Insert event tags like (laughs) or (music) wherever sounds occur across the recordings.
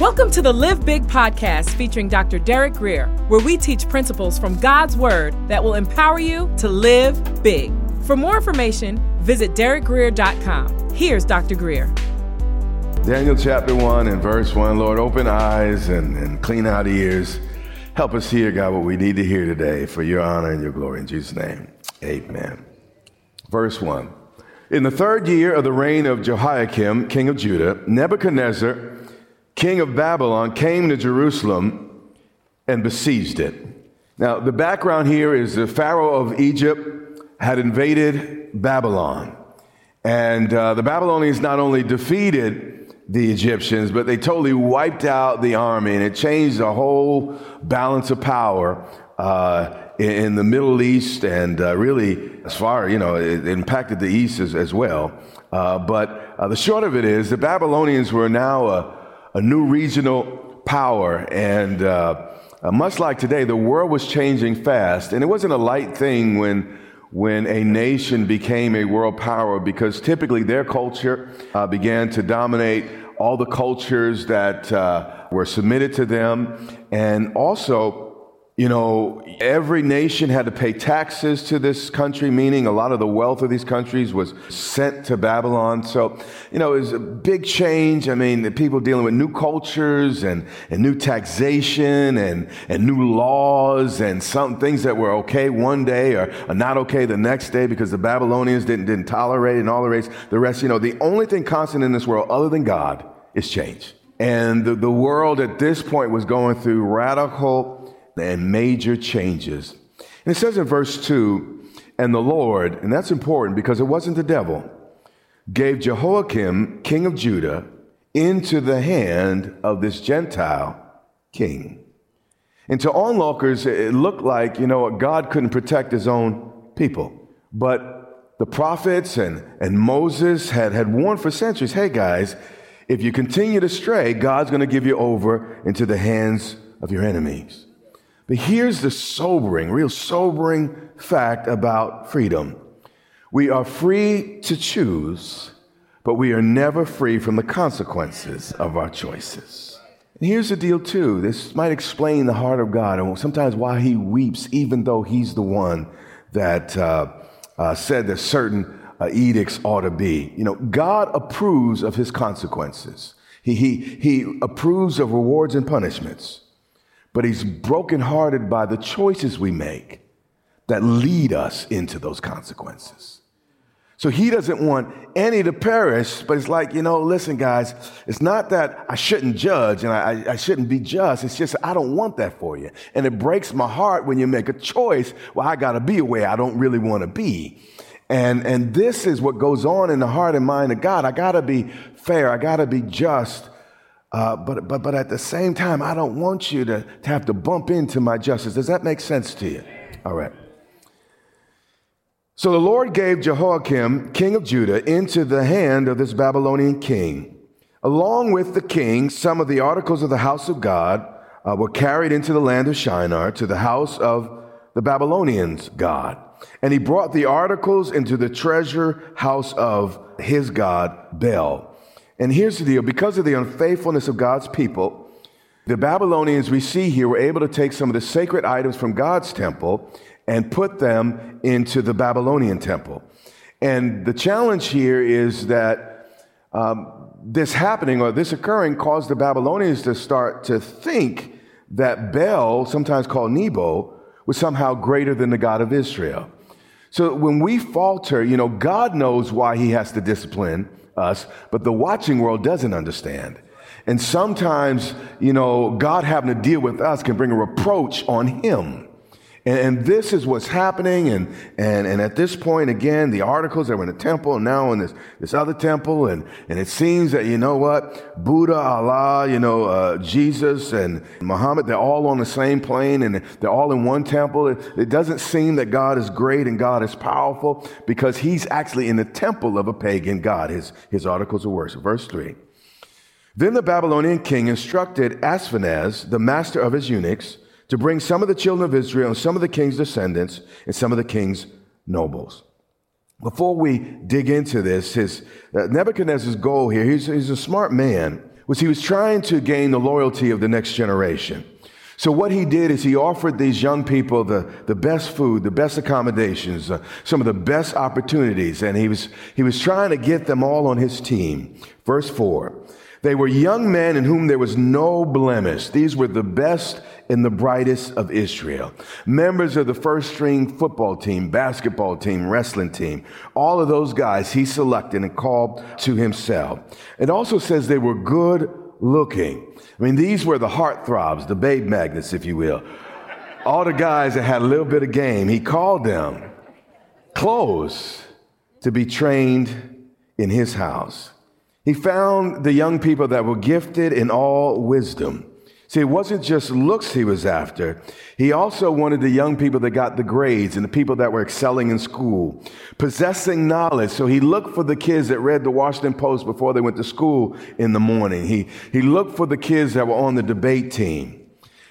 Welcome to the Live Big podcast featuring Dr. Derek Grier, where we teach principles from God's Word that will empower you to live big. For more information, visit derekgrier.com. Here's Dr. Grier. Daniel chapter 1 and verse 1 Lord, open eyes and, and clean out ears. Help us hear, God, what we need to hear today for your honor and your glory. In Jesus' name, amen. Verse 1 In the third year of the reign of Jehoiakim, king of Judah, Nebuchadnezzar, king of Babylon, came to Jerusalem and besieged it. Now, the background here is the Pharaoh of Egypt had invaded Babylon. And uh, the Babylonians not only defeated the Egyptians, but they totally wiped out the army and it changed the whole balance of power uh, in, the Middle East and uh, really, as far, you know, it impacted the East as, as well. Uh, but uh, the short of it is the Babylonians were now a a new regional power. And uh, uh, much like today, the world was changing fast. And it wasn't a light thing when, when a nation became a world power because typically their culture uh, began to dominate all the cultures that uh, were submitted to them. And also, you know, every nation had to pay taxes to this country, meaning a lot of the wealth of these countries was sent to Babylon. So, you know, it was a big change. I mean, the people dealing with new cultures and, and new taxation and, and new laws and some things that were okay one day or, are not okay the next day because the Babylonians didn't, didn't tolerate it and all the rest. The rest, you know, the only thing constant in this world other than God is change. And the, the world at this point was going through radical and major changes. And it says in verse 2 and the Lord, and that's important because it wasn't the devil, gave Jehoiakim, king of Judah, into the hand of this Gentile king. And to onlookers, it looked like, you know, God couldn't protect his own people. But the prophets and, and Moses had, had warned for centuries hey, guys, if you continue to stray, God's going to give you over into the hands of your enemies. But here's the sobering, real sobering fact about freedom. We are free to choose, but we are never free from the consequences of our choices. And here's the deal, too. This might explain the heart of God and sometimes why he weeps, even though he's the one that uh, uh, said that certain uh, edicts ought to be. You know, God approves of his consequences, he, he, he approves of rewards and punishments but he's brokenhearted by the choices we make that lead us into those consequences. So he doesn't want any to perish, but it's like, you know, listen, guys, it's not that I shouldn't judge and I, I, shouldn't be just. It's just I don't want that for you. And it breaks my heart when you make a choice, well, I got to be way I don't really want to be. And, and this is what goes on in the heart and mind of God. I got to be fair. I got to be just. Uh, but, but, but at the same time, I don't want you to, to have to bump into my justice. Does that make sense to you? All right. So the Lord gave Jehoiakim, king of Judah, into the hand of this Babylonian king. Along with the king, some of the articles of the house of God uh, were carried into the land of Shinar to the house of the Babylonians' God. And he brought the articles into the treasure house of his God, Bel. And here's the deal because of the unfaithfulness of God's people, the Babylonians we see here were able to take some of the sacred items from God's temple and put them into the Babylonian temple. And the challenge here is that um, this happening or this occurring caused the Babylonians to start to think that Bel, sometimes called Nebo, was somehow greater than the God of Israel. So when we falter, you know, God knows why he has to discipline us, but the watching world doesn't understand. And sometimes, you know, God having to deal with us can bring a reproach on him. And, and, this is what's happening. And, and, and at this point, again, the articles that were in the temple and now in this, this other temple. And, and it seems that, you know what? Buddha, Allah, you know, uh, Jesus and Muhammad, they're all on the same plane and they're all in one temple. It, it doesn't seem that God is great and God is powerful because he's actually in the temple of a pagan God, his, his articles of worship. Verse 3. Then the Babylonian king instructed Ashpenaz, the master of his eunuchs, to bring some of the children of Israel and some of the king's descendants and some of the king's nobles. Before we dig into this, his uh, Nebuchadnezzar's goal here, he's, he's a smart man. was he was trying to gain the loyalty of the next generation. So what he did is he offered these young people the, the best food, the best accommodations, uh, some of the best opportunities, and he was, he was trying to get them all on his team. Verse 4. They were young men in whom there was no blemish. These were the best and the brightest of Israel. Members of the first string football team, basketball team, wrestling team. All of those guys he selected and called to himself. It also says they were good looking. I mean, these were the heartthrobs, the babe magnets, if you will. All the guys that had a little bit of game, he called them close to be trained in his house. He found the young people that were gifted in all wisdom. See, it wasn't just looks he was after. He also wanted the young people that got the grades and the people that were excelling in school, possessing knowledge. So he looked for the kids that read the Washington Post before they went to school in the morning. He, he looked for the kids that were on the debate team.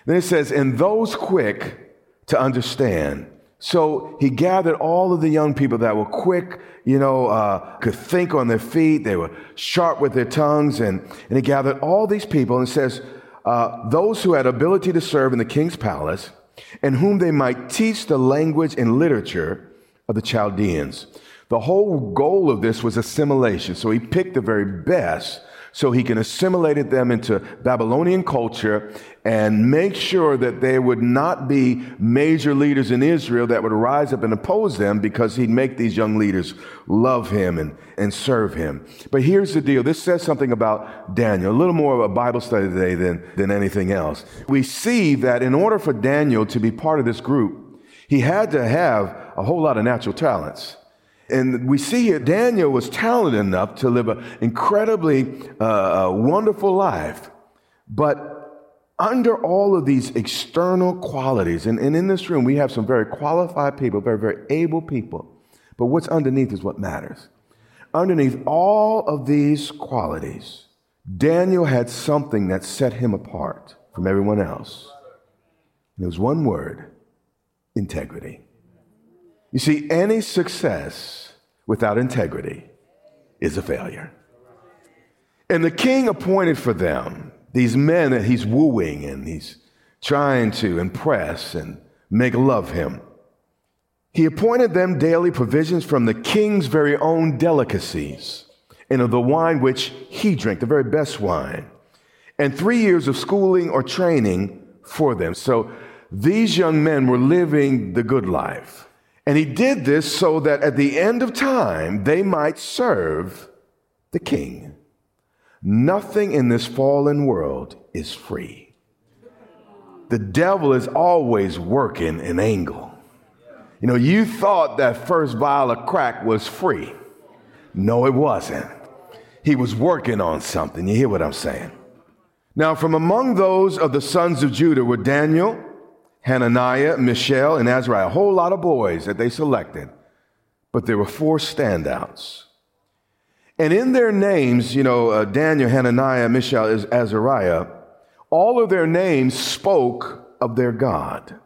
Then it says, and those quick to understand. So he gathered all of the young people that were quick, you know, uh, could think on their feet. They were sharp with their tongues. And, and he gathered all these people and says, uh, those who had ability to serve in the king's palace and whom they might teach the language and literature of the Chaldeans. The whole goal of this was assimilation. So he picked the very best so he can assimilate them into Babylonian culture and make sure that there would not be major leaders in Israel that would rise up and oppose them because he'd make these young leaders love him and, and serve him. But here's the deal. This says something about Daniel, a little more of a Bible study today than, than anything else. We see that in order for Daniel to be part of this group, he had to have a whole lot of natural talents. And we see here Daniel was talented enough to live an incredibly uh, wonderful life. But under all of these external qualities, and, and in this room we have some very qualified people, very, very able people. But what's underneath is what matters. Underneath all of these qualities, Daniel had something that set him apart from everyone else. And it was one word integrity. You see, any success without integrity is a failure. And the king appointed for them these men that he's wooing and he's trying to impress and make love him. He appointed them daily provisions from the king's very own delicacies and of the wine which he drank, the very best wine, and three years of schooling or training for them. So these young men were living the good life. And he did this so that at the end of time, they might serve the king. Nothing in this fallen world is free. The devil is always working an angle. You know, you thought that first vial of crack was free. No, it wasn't. He was working on something. You hear what I'm saying? Now, from among those of the sons of Judah were Daniel, Hananiah, Mishael, and Azariah, a whole lot of boys that they selected. But there were four standouts. And in their names, you know, uh, Daniel, Hananiah, Mishael, Azariah, all of their names spoke of their God.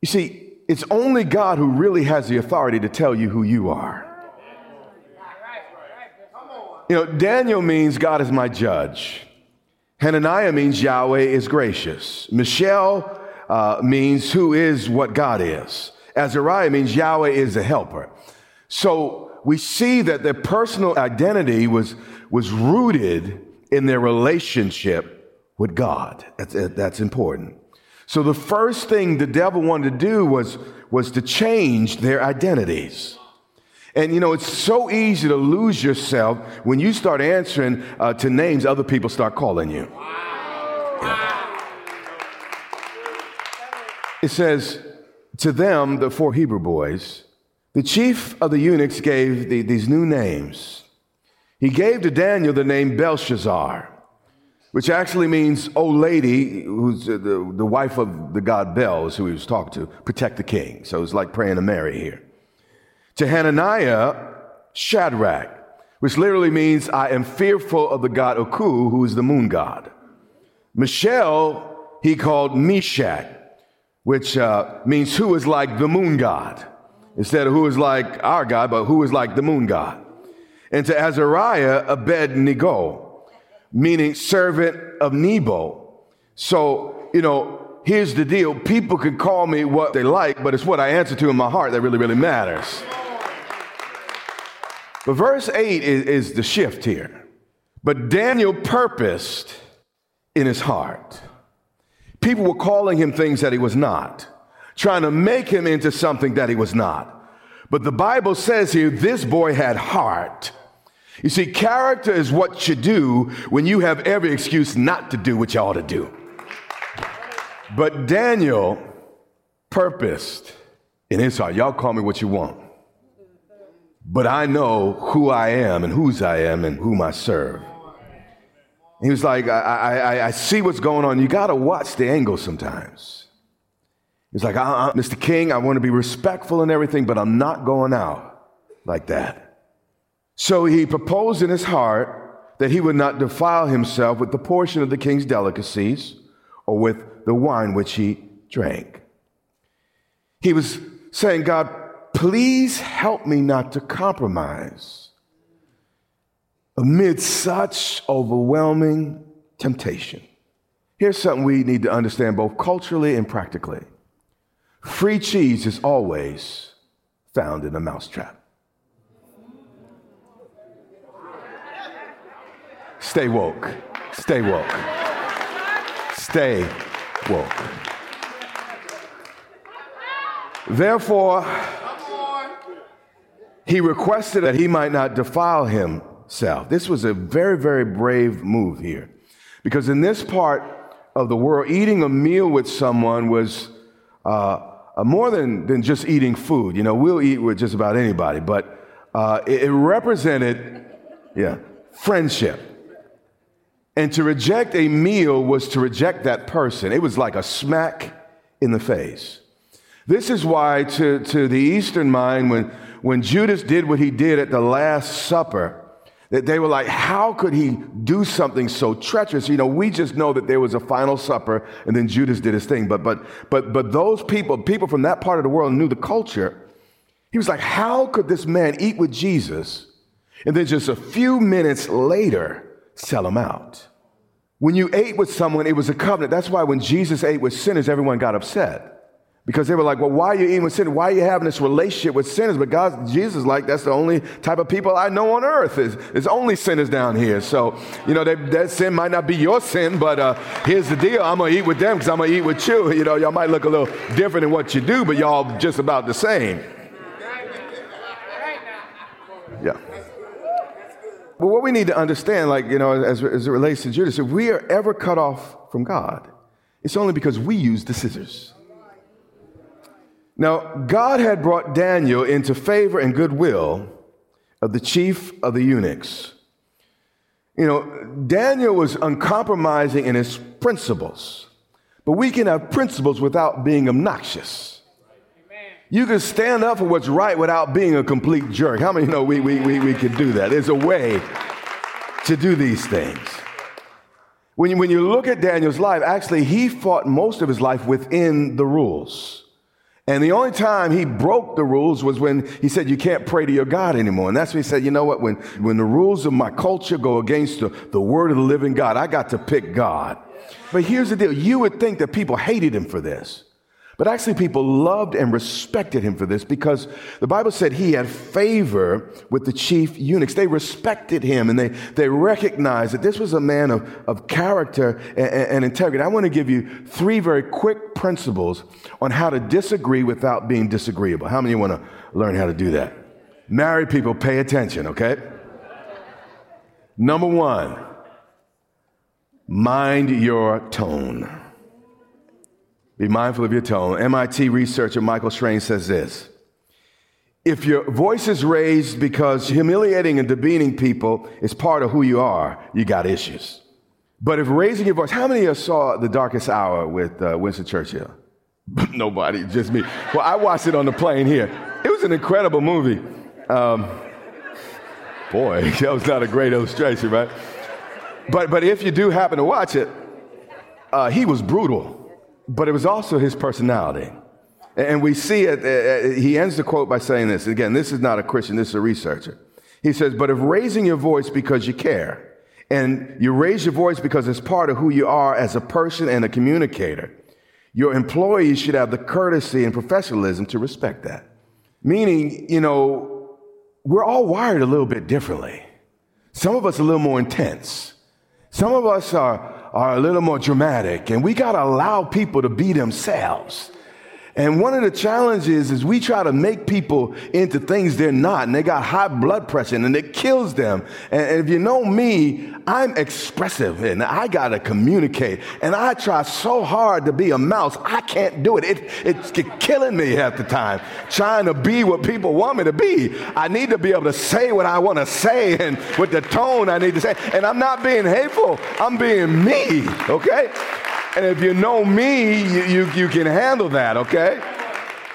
You see, it's only God who really has the authority to tell you who you are. You know, Daniel means God is my judge. Hananiah means Yahweh is gracious. Mishael uh, means who is what God is. Azariah means Yahweh is a helper. So we see that their personal identity was, was rooted in their relationship with God. That's, that's important. So the first thing the devil wanted to do was, was to change their identities. And you know, it's so easy to lose yourself when you start answering uh, to names other people start calling you. Yeah. It says, To them, the four Hebrew boys, the chief of the eunuchs gave the, these new names. He gave to Daniel the name Belshazzar, which actually means old lady, who's uh, the, the wife of the god Bel, is who he was talking to, protect the king. So it's like praying to Mary here. To Hananiah, Shadrach, which literally means I am fearful of the god Aku, who is the moon god. Mishael, he called Meshach which uh, means who is like the moon god, instead of who is like our God, but who is like the moon god. And to Azariah, Abednego, meaning servant of Nebo. So, you know, here's the deal. People can call me what they like, but it's what I answer to in my heart that really, really matters. But verse 8 is, is the shift here. But Daniel purposed in his heart. People were calling him things that he was not, trying to make him into something that he was not. But the Bible says here, this boy had heart. You see, character is what you do when you have every excuse not to do what you ought to do. But Daniel purposed in his heart, y'all call me what you want. But I know who I am and whose I am and whom I serve. He was like, I, I, I see what's going on. You got to watch the angle sometimes. He's like, uh-uh, Mr. King, I want to be respectful and everything, but I'm not going out like that. So he proposed in his heart that he would not defile himself with the portion of the king's delicacies or with the wine which he drank. He was saying, God, please help me not to compromise amid such overwhelming temptation. Here's something we need to understand both culturally and practically free cheese is always found in a mousetrap. Stay woke. Stay woke. Stay woke. Therefore, he requested that he might not defile him south. This was a very, very brave move here. Because in this part of the world, eating a meal with someone was uh, uh, more than, than just eating food. You know, we'll eat with just about anybody, but uh, it, it represented, yeah, friendship. And to reject a meal was to reject that person. It was like a smack in the face. This is why, to, to the Eastern mind, when, when Judas did what he did at the Last Supper, that they were like, how could he do something so treacherous? You know, we just know that there was a final supper and then Judas did his thing. But, but, but, but those people, people from that part of the world knew the culture. He was like, how could this man eat with Jesus and then just a few minutes later sell him out? When you ate with someone, it was a covenant. That's why when Jesus ate with sinners, everyone got upset. Because they were like, well, why are you eating with sinners? Why are you having this relationship with sinners? But God, Jesus, like, that's the only type of people I know on earth. Is only sinners down here. So, you know, they, that sin might not be your sin, but uh, here's the deal. I'm going to eat with them because I'm going to eat with you. (laughs) You know, y'all might look a little different in what you do, but y'all just about the same. Yeah. But what we need to understand, like, you know, as, as it relates to Judas, if we are ever cut off from God, it's only because we use the scissors. Now, God had brought Daniel into favor and goodwill of the chief of the eunuchs. You know, Daniel was uncompromising in his principles, but we can have principles without being obnoxious. You can stand up for what's right without being a complete jerk. How many know we, we, we, we can do that? There's a way to do these things. When you, when you look at Daniel's life, actually, he fought most of his life within the rules. And the only time he broke the rules was when he said, You can't pray to your God anymore. And that's when he said, You know what? When, when the rules of my culture go against the, the word of the living God, I got to pick God. But here's the deal you would think that people hated him for this. But actually, people loved and respected him for this because the Bible said he had favor with the chief eunuchs. They respected him and they, they recognized that this was a man of, of character and, and integrity. I want to give you three very quick principles on how to disagree without being disagreeable. How many of you want to learn how to do that? Married people, pay attention, okay? Number one, mind your tone. Be mindful of your tone. MIT researcher Michael Strain says this If your voice is raised because humiliating and demeaning people is part of who you are, you got issues. But if raising your voice, how many of you saw The Darkest Hour with uh, Winston Churchill? (laughs) Nobody, just me. Well, I watched it on the plane here. It was an incredible movie. Um, boy, (laughs) that was not a great illustration, right? But, but if you do happen to watch it, uh, he was brutal but it was also his personality. And we see it, he ends the quote by saying this. Again, this is not a Christian, this is a researcher. He says, But if raising your voice because you care And you raise your voice because it's part of who you are as a person and a communicator. Your employees should have the courtesy and professionalism to respect that. Meaning, you know, we're all wired a little bit differently. Some of us a little more intense. Some of us are, are a little more dramatic, and we got to allow people to be themselves. And one of the challenges is we try to make people into things they're not, and they got high blood pressure, and it kills them. And, if you know me, I'm expressive, and I gotta communicate. And I try so hard to be a mouse, I can't do it. it it's killing me half the time, trying to be what people want me to be. I need to be able to say what I want to say, and with the tone I need to say. And I'm not being hateful. I'm being me. Okay. And if you know me, you, you, you can handle that, okay?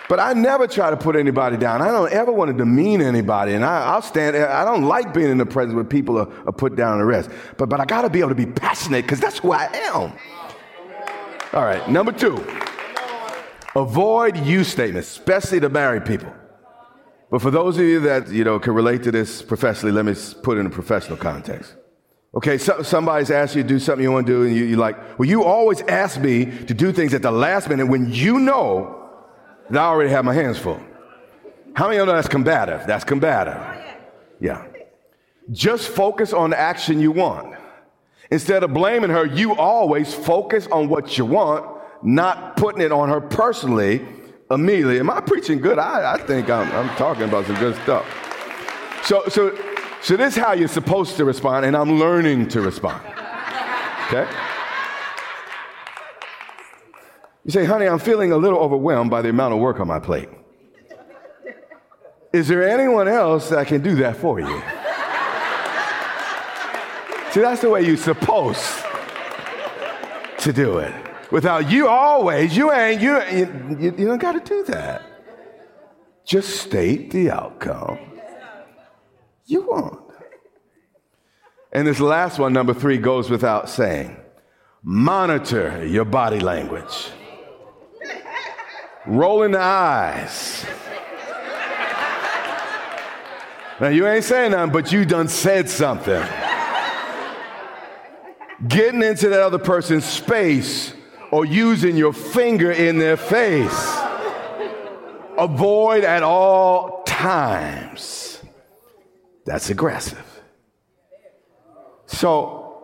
But I never try to put anybody down. I don't ever want to demean anybody. And I, will stand, I don't like being in the presence where people are, are put down and rest. But, but I got to be able to be passionate because that's who I am. All right, number two avoid you statements, especially to married people. But for those of you that you know can relate to this professionally, let me put it in a professional context. Okay, so, somebody's asked you to do something you want to do, and you, you're like, well, you always ask me to do things at the last minute when you know that I already have my hands full. How many of you know that's combative? That's combative. Oh, yeah. Just focus on the action you want. Instead of blaming her, you always focus on what you want, not putting it on her personally immediately. Am I preaching good? I, I think I'm, I'm talking about some good stuff. So, so so this is how you're supposed to respond, and I'm learning to respond. Okay? You say, honey, I'm feeling a little overwhelmed by the amount of work on my plate. Is there anyone else that can do that for you? See, that's the way you're supposed to do it. Without you always, you ain't, you, you, you don't got to do that. Just state the outcome you want. And this last one, number three, goes without saying monitor your body language, rolling the eyes. Now, you ain't saying nothing, but you done said something. Getting into that other person's space or using your finger in their face. Avoid at all times that's aggressive. So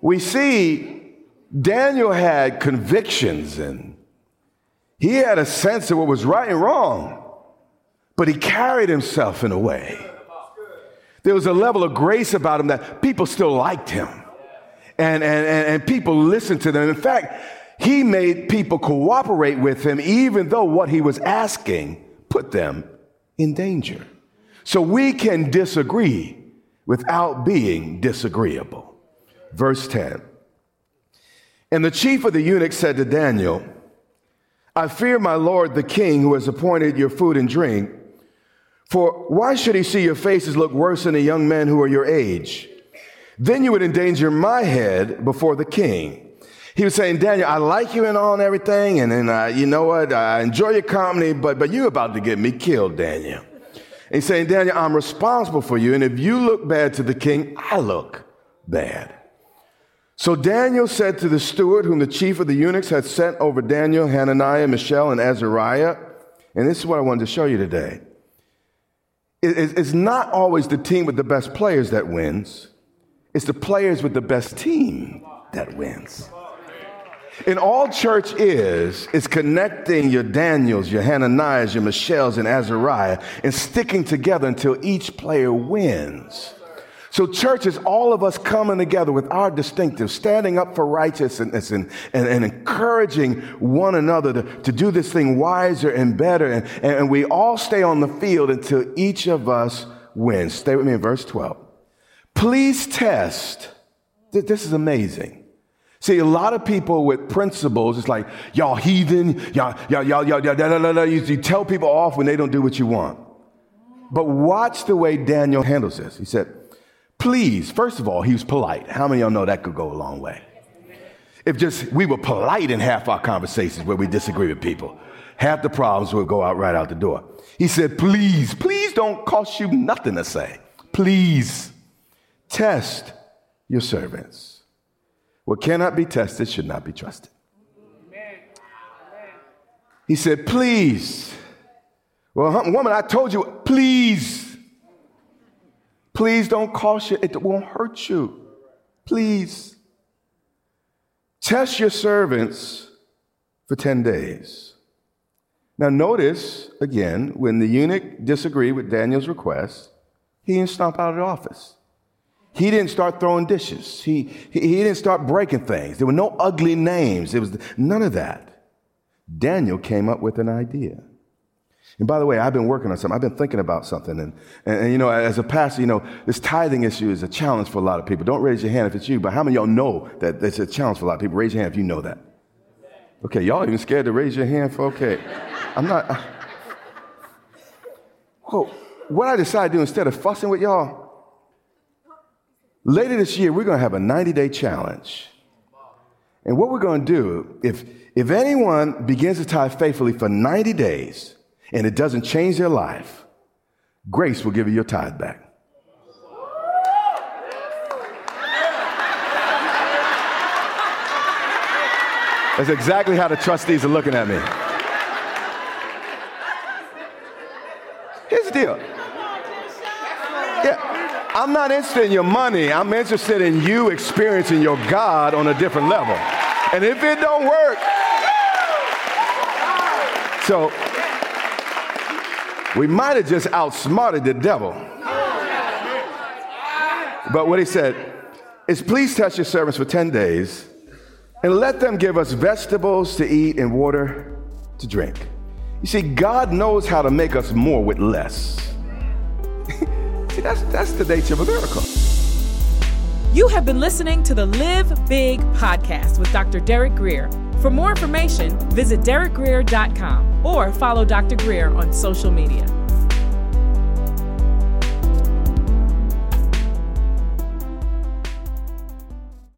we see Daniel had convictions and he had a sense of what was right and wrong, but he carried himself in a way. There was a level of grace about him that people still liked him. And, and, and, and people listened to them. In fact, he made people cooperate with him, even though what he was asking put them in danger. So we can disagree without being disagreeable. Verse 10. And the chief of the eunuchs said to Daniel, I fear my lord the king who has appointed your food and drink. For why should he see your faces look worse than the young men who are your age? Then you would endanger my head before the king. He was saying, Daniel, I like you and all and everything, and then uh, you know what? I enjoy your company, but but you're about to get me killed, Daniel. And he's saying, Daniel, I'm responsible for you. And if you look bad to the king, I look bad. So Daniel said to the steward, whom the chief of the eunuchs had sent over Daniel, Hananiah, Mishael, and Azariah, and this is what I wanted to show you today. It's not always the team with the best players that wins, it's the players with the best team that wins. And all church is, is connecting your Daniels, your Hananiahs, your Michelles, and Azariah and sticking together until each player wins. So, church is all of us coming together with our distinctive, standing up for righteousness and, and, and encouraging one another to, to do this thing wiser and better. And, and we all stay on the field until each of us wins. Stay with me in verse 12. Please test. This is amazing. See, a lot of people with principles, it's like, y'all heathen, y'all, y'all, y'all, y'all, y'all, da, da, da, you, you tell people off when they don't do what you want. But watch the way Daniel handles this. He said, please, first of all, he was polite. How many of y'all know that could go a long way? If just we were polite in half our conversations where we disagree with people, half the problems would go out right out the door. He said, please, please don't cost you nothing to say. Please test your servants. What cannot be tested should not be trusted. He said, Please. Well, woman, I told you, please. Please don't caution. It won't hurt you. Please. Test your servants for 10 days. Now, notice again, when the eunuch disagreed with Daniel's request, he didn't stomp out of the office. He didn't start throwing dishes. He, he, he didn't start breaking things. There were no ugly names. There was none of that. Daniel came up with an idea. And by the way, I've been working on something. I've been thinking about something. And, and, and, you know, as a pastor, you know, this tithing issue is a challenge for a lot of people. Don't raise your hand if it's you, but how many of y'all know that it's a challenge for a lot of people? Raise your hand if you know that. Okay, y'all even scared to raise your hand for, okay. I'm not. I, (laughs) well, what I decided to do instead of fussing with y'all, later this year, we're going to have a 90 day challenge. And what we're going to do, if, if anyone begins to tithe faithfully for 90 days and it doesn't change their life, grace will give you your tithe back. That's exactly how the trustees are looking at me. Here's the deal. I'm not interested in your money. I'm interested in you experiencing your God on a different level. And if it don't work, so we might have just outsmarted the devil. But what he said is please test your servants for 10 days and let them give us vegetables to eat and water to drink. You see, God knows how to make us more with less. See, that's, that's the nature of America. You have been listening to the Live Big podcast with Dr. Derek Grier. For more information, visit derekgrier.com or follow Dr. Grier on social media.